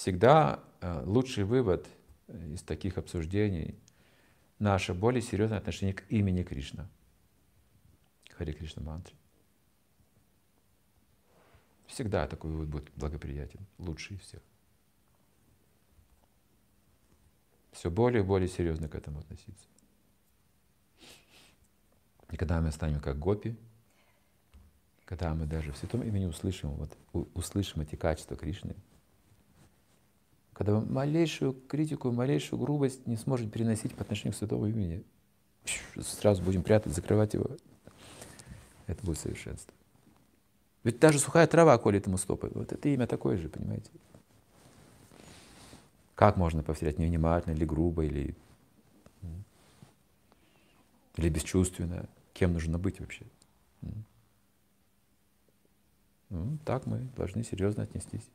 всегда э, лучший вывод из таких обсуждений — наше более серьезное отношение к имени Кришна. Хари Кришна мантре. Всегда такой вывод будет благоприятен, лучший из всех. Все более и более серьезно к этому относиться. И когда мы станем как гопи, когда мы даже в святом имени услышим, вот, услышим эти качества Кришны, когда мы малейшую критику, малейшую грубость не сможем переносить по отношению к святому имени, сразу будем прятать, закрывать его. Это будет совершенство. Ведь даже сухая трава колет ему стопы. Вот это имя такое же, понимаете? Как можно повторять невнимательно, или грубо, или, или бесчувственно? Кем нужно быть вообще? Ну, так мы должны серьезно отнестись.